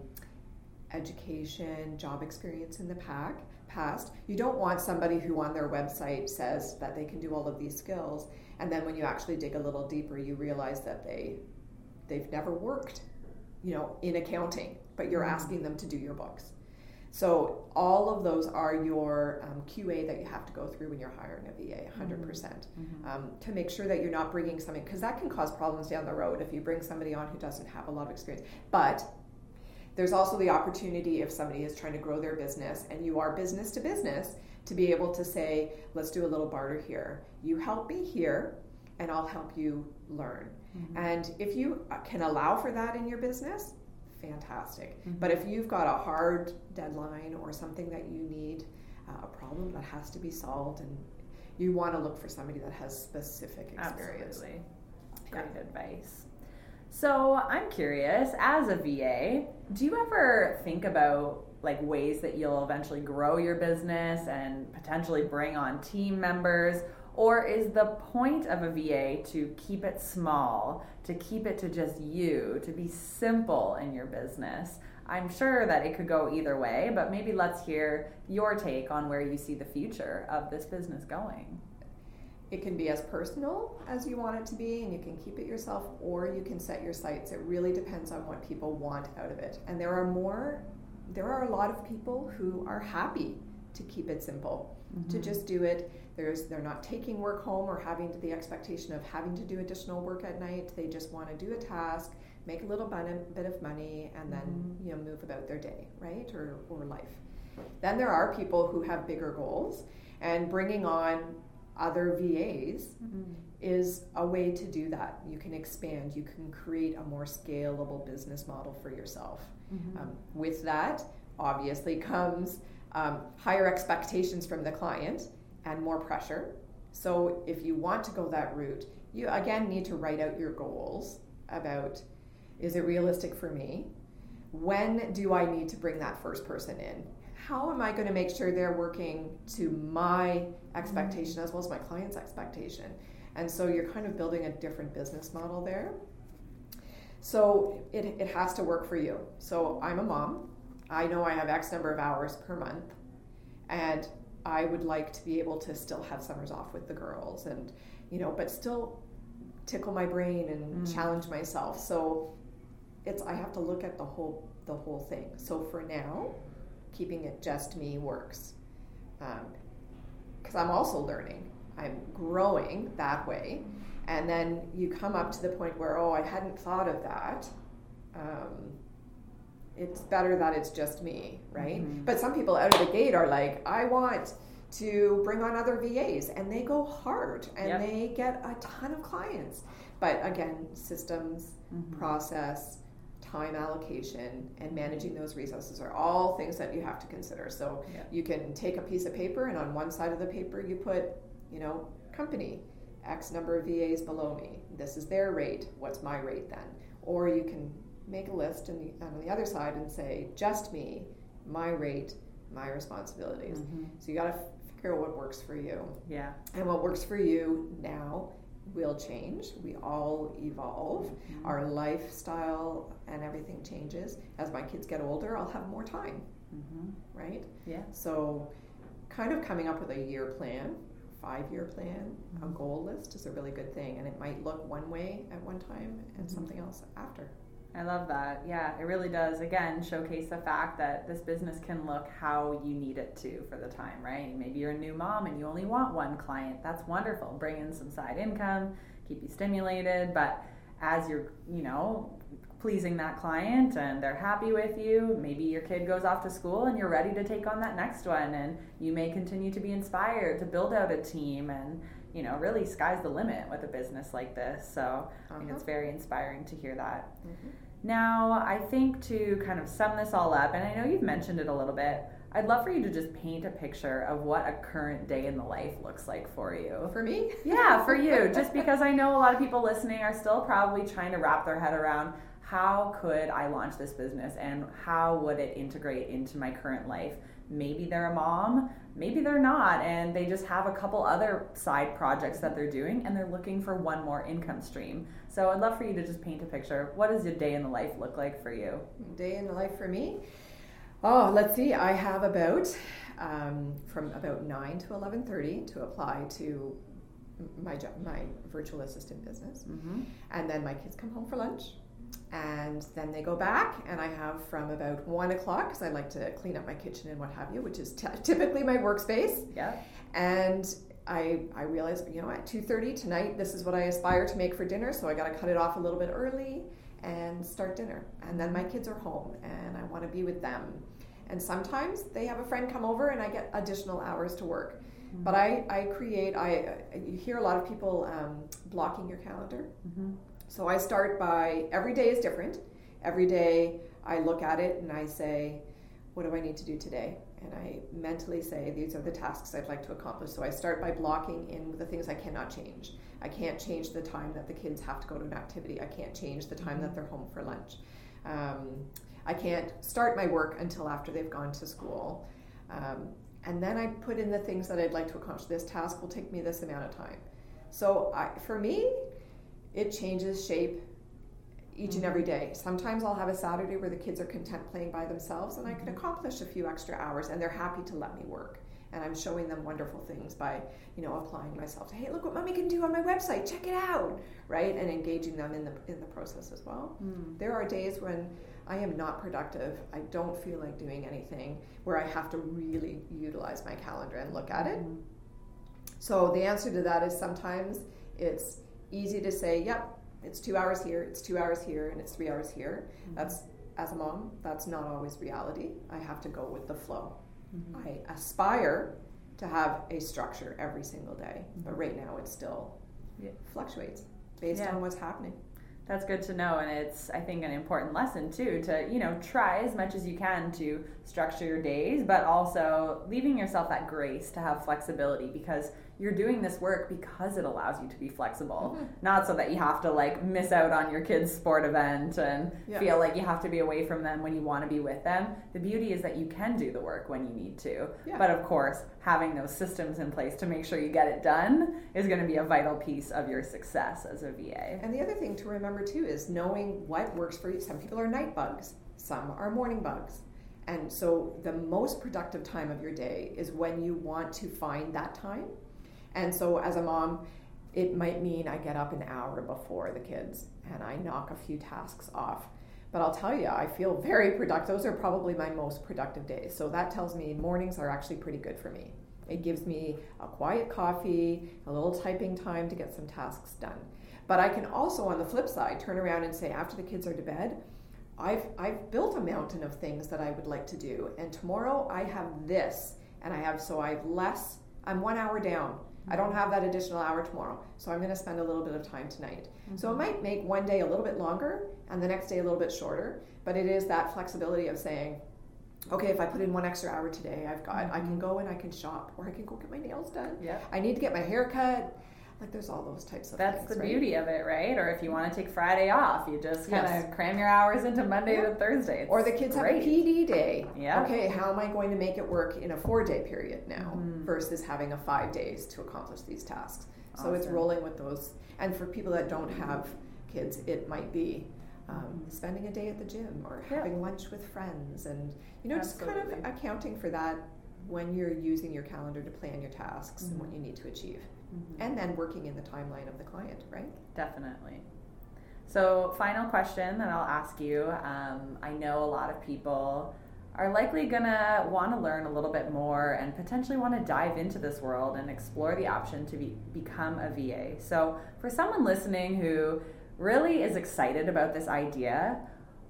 education, job experience in the pack, past. You don't want somebody who on their website says that they can do all of these skills, and then when you actually dig a little deeper, you realize that they they've never worked, you know, in accounting, but you're mm-hmm. asking them to do your books. So all of those are your um, QA that you have to go through when you're hiring a VA, 100%, percent mm-hmm. um, to make sure that you're not bringing something because that can cause problems down the road if you bring somebody on who doesn't have a lot of experience. But there's also the opportunity if somebody is trying to grow their business and you are business to business to be able to say, let's do a little barter here. You help me here, and I'll help you learn. Mm-hmm. And if you uh, can allow for that in your business, fantastic. Mm-hmm. But if you've got a hard deadline or something that you need, uh, a problem that has to be solved, and you want to look for somebody that has specific experience. Absolutely. Great yeah. advice. So I'm curious, as a VA, do you ever think about like ways that you'll eventually grow your business and potentially bring on team members? Or is the point of a VA to keep it small, to keep it to just you, to be simple in your business? I'm sure that it could go either way, but maybe let's hear your take on where you see the future of this business going. It can be as personal as you want it to be, and you can keep it yourself, or you can set your sights. It really depends on what people want out of it. And there are more, there are a lot of people who are happy to keep it simple, mm-hmm. to just do it. There's, they're not taking work home or having the expectation of having to do additional work at night. They just want to do a task, make a little bit of money, and then mm-hmm. you know move about their day, right, or, or life. Then there are people who have bigger goals, and bringing on other VAs mm-hmm. is a way to do that. You can expand, you can create a more scalable business model for yourself. Mm-hmm. Um, with that, obviously, comes um, higher expectations from the client and more pressure. So, if you want to go that route, you again need to write out your goals about is it realistic for me? When do I need to bring that first person in? how am I going to make sure they're working to my expectation as well as my client's expectation? And so you're kind of building a different business model there. So it, it has to work for you. So I'm a mom. I know I have X number of hours per month. And I would like to be able to still have summers off with the girls and, you know, but still tickle my brain and mm. challenge myself. So it's I have to look at the whole the whole thing. So for now, keeping it just me works. Because um, I'm also learning, I'm growing that way. And then you come up to the point where, oh, I hadn't thought of that. Um, it's better that it's just me, right? Mm-hmm. But some people out of the gate are like, I want to bring on other VAs, and they go hard and yep. they get a ton of clients. But again, systems, mm-hmm. process, time allocation and managing those resources are all things that you have to consider. So yeah. you can take a piece of paper and on one side of the paper you put, you know, company, X number of VAs below me. This is their rate. What's my rate then? Or you can make a list and on the other side and say, just me, my rate, my responsibilities. Mm-hmm. So you got to figure out what works for you. Yeah. And what works for you now will change. We all evolve. Mm-hmm. Our lifestyle and everything changes. As my kids get older, I'll have more time. Mm-hmm. Right? Yeah. So, kind of coming up with a year plan, five year plan, mm-hmm. a goal list is a really good thing. And it might look one way at one time and mm-hmm. something else after. I love that. Yeah, it really does. Again, showcase the fact that this business can look how you need it to for the time, right? Maybe you're a new mom and you only want one client. That's wonderful. Bring in some side income, keep you stimulated. But as you're, you know, pleasing that client and they're happy with you, maybe your kid goes off to school and you're ready to take on that next one. And you may continue to be inspired to build out a team and you know, really sky's the limit with a business like this. So uh-huh. I think it's very inspiring to hear that. Mm-hmm. Now, I think to kind of sum this all up, and I know you've mentioned it a little bit, I'd love for you to just paint a picture of what a current day in the life looks like for you. For me? Yeah, for you. just because I know a lot of people listening are still probably trying to wrap their head around how could I launch this business and how would it integrate into my current life? Maybe they're a mom, maybe they're not, and they just have a couple other side projects that they're doing and they're looking for one more income stream. So I'd love for you to just paint a picture. What does your day in the life look like for you? Day in the life for me? Oh, let's see. I have about um, from about nine to eleven thirty to apply to my job, my virtual assistant business, mm-hmm. and then my kids come home for lunch and then they go back and i have from about one o'clock because i like to clean up my kitchen and what have you which is t- typically my workspace. Yeah. And i i realized you know at 2.30 tonight this is what i aspire to make for dinner so i got to cut it off a little bit early and start dinner. And then my kids are home and i want to be with them. And sometimes they have a friend come over and i get additional hours to work. Mm-hmm. but I, I create i you hear a lot of people um, blocking your calendar. Mm-hmm so I start by every day is different. Every day I look at it and I say, what do I need to do today? And I mentally say, these are the tasks I'd like to accomplish. So I start by blocking in the things I cannot change. I can't change the time that the kids have to go to an activity. I can't change the time that mm-hmm. they're home for lunch. Um, I can't start my work until after they've gone to school. Um, and then I put in the things that I'd like to accomplish. This task will take me this amount of time. So I, for me, it changes shape each mm-hmm. and every day. Sometimes I'll have a Saturday where the kids are content playing by themselves and I can mm-hmm. accomplish a few extra hours and they're happy to let me work. And I'm showing them wonderful things by, you know, applying myself to, hey, look what mommy can do on my website, check it out, right? And engaging them in the in the process as well. Mm. There are days when I am not productive. I don't feel like doing anything where I have to really utilize my calendar and look at it. Mm. So the answer to that is sometimes it's easy to say, yep, it's two hours here, it's two hours here, and it's three hours here. Mm-hmm. That's as a mom, that's not always reality. I have to go with the flow. Mm-hmm. I aspire to have a structure every single day, mm-hmm. but right now it still yeah. fluctuates based yeah. on what's happening. That's good to know, and it's I think an important lesson too to you know try as much as you can to structure your days, but also leaving yourself that grace to have flexibility because you're doing this work because it allows you to be flexible mm-hmm. not so that you have to like miss out on your kids sport event and yeah. feel like you have to be away from them when you want to be with them the beauty is that you can do the work when you need to yeah. but of course having those systems in place to make sure you get it done is going to be a vital piece of your success as a va and the other thing to remember too is knowing what works for you some people are night bugs some are morning bugs and so the most productive time of your day is when you want to find that time and so as a mom, it might mean I get up an hour before the kids and I knock a few tasks off. But I'll tell you, I feel very productive. Those are probably my most productive days. So that tells me mornings are actually pretty good for me. It gives me a quiet coffee, a little typing time to get some tasks done. But I can also, on the flip side, turn around and say, after the kids are to bed, I've, I've built a mountain of things that I would like to do. And tomorrow I have this. And I have, so I have less, I'm one hour down I don't have that additional hour tomorrow, so I'm going to spend a little bit of time tonight. Mm-hmm. So it might make one day a little bit longer and the next day a little bit shorter, but it is that flexibility of saying, okay, if I put in one extra hour today, I've got, mm-hmm. I can mm-hmm. go and I can shop or I can go get my nails done. Yeah. I need to get my hair cut. Like there's all those types of That's things, the right? beauty of it, right? Or if you want to take Friday off, you just kind of yes. cram your hours into Monday yeah. to Thursday. It's or the kids great. have a PD day. Yeah. Okay, how am I going to make it work in a four day period now mm. versus having a five days to accomplish these tasks? Awesome. So it's rolling with those. And for people that don't have kids, it might be um, spending a day at the gym or yeah. having lunch with friends and you know Absolutely. just kind of accounting for that when you're using your calendar to plan your tasks mm-hmm. and what you need to achieve mm-hmm. and then working in the timeline of the client, right? Definitely. So, final question that I'll ask you. Um, I know a lot of people are likely gonna want to learn a little bit more and potentially want to dive into this world and explore the option to be, become a VA. So, for someone listening who really is excited about this idea,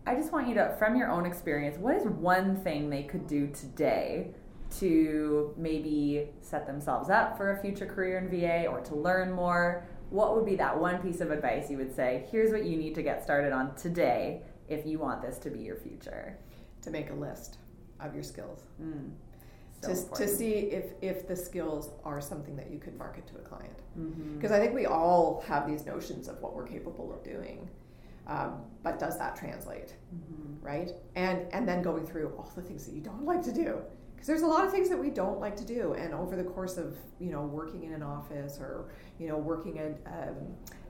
I just want you to, from your own experience, what is one thing they could do today to maybe set themselves up for a future career in VA or to learn more, what would be that one piece of advice you would say, here's what you need to get started on today if you want this to be your future? To make a list of your skills. Mm. So to, to see if, if the skills are something that you could market to a client. Because mm-hmm. I think we all have these notions of what we're capable of doing. Um, but does that translate mm-hmm. right and and then going through all the things that you don't like to do because there's a lot of things that we don't like to do and over the course of you know working in an office or you know working at, um,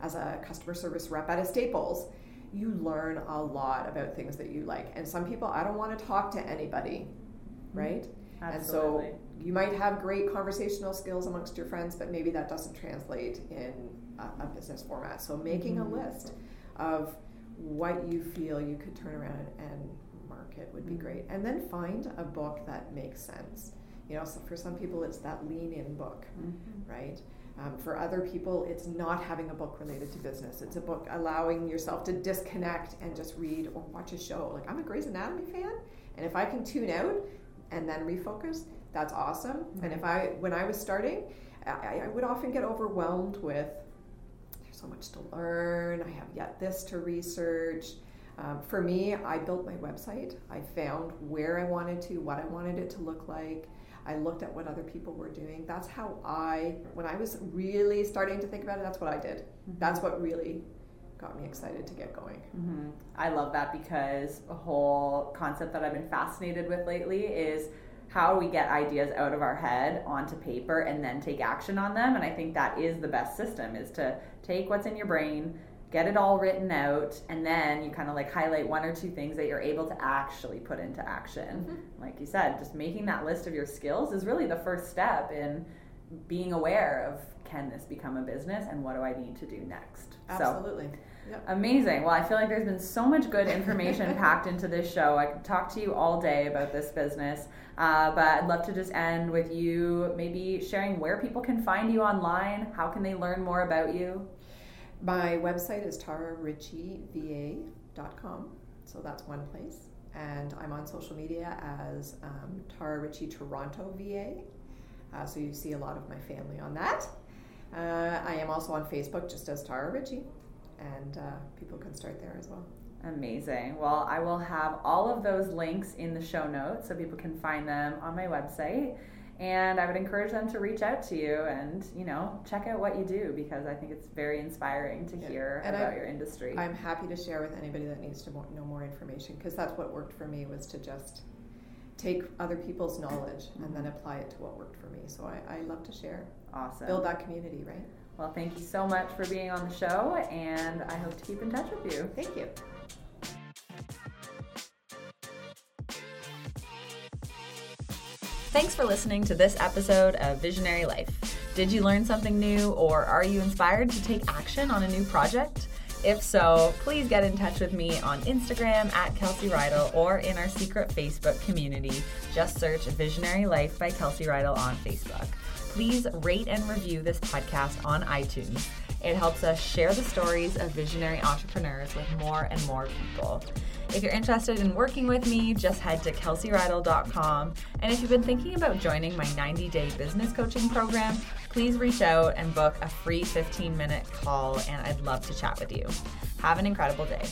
as a customer service rep at a staples you learn a lot about things that you like and some people i don't want to talk to anybody mm-hmm. right Absolutely. and so you might have great conversational skills amongst your friends but maybe that doesn't translate in a, a business format so making mm-hmm. a list of what you feel you could turn around and market would be great. And then find a book that makes sense. You know, so for some people, it's that lean in book, mm-hmm. right? Um, for other people, it's not having a book related to business. It's a book allowing yourself to disconnect and just read or watch a show. Like, I'm a Grey's Anatomy fan, and if I can tune out and then refocus, that's awesome. Mm-hmm. And if I, when I was starting, I, I would often get overwhelmed with there's so much to learn. I have yet this to research. Um, for me, I built my website. I found where I wanted to, what I wanted it to look like. I looked at what other people were doing. That's how I, when I was really starting to think about it, that's what I did. Mm-hmm. That's what really got me excited to get going. Mm-hmm. I love that because a whole concept that I've been fascinated with lately is how we get ideas out of our head onto paper and then take action on them and i think that is the best system is to take what's in your brain get it all written out and then you kind of like highlight one or two things that you're able to actually put into action mm-hmm. like you said just making that list of your skills is really the first step in being aware of can this become a business and what do i need to do next absolutely so, Yep. Amazing. Well, I feel like there's been so much good information packed into this show. I could talk to you all day about this business, uh, but I'd love to just end with you maybe sharing where people can find you online. How can they learn more about you? My website is tararitchieva.com, so that's one place. And I'm on social media as um, Tara Ritchie Toronto VA, uh, so you see a lot of my family on that. Uh, I am also on Facebook just as Tara Ritchie and uh, people can start there as well. Amazing. Well, I will have all of those links in the show notes so people can find them on my website. And I would encourage them to reach out to you and, you know, check out what you do because I think it's very inspiring to yeah. hear and about I'm, your industry. I'm happy to share with anybody that needs to know more information because that's what worked for me was to just take other people's knowledge mm-hmm. and then mm-hmm. apply it to what worked for me. So I, I love to share. Awesome. Build that community, right? Well, thank you so much for being on the show, and I hope to keep in touch with you. Thank you. Thanks for listening to this episode of Visionary Life. Did you learn something new, or are you inspired to take action on a new project? If so, please get in touch with me on Instagram at Kelsey Reidl or in our secret Facebook community. Just search Visionary Life by Kelsey Reidl on Facebook please rate and review this podcast on iTunes. It helps us share the stories of visionary entrepreneurs with more and more people. If you're interested in working with me, just head to kelseyreidl.com. And if you've been thinking about joining my 90 day business coaching program, please reach out and book a free 15 minute call, and I'd love to chat with you. Have an incredible day.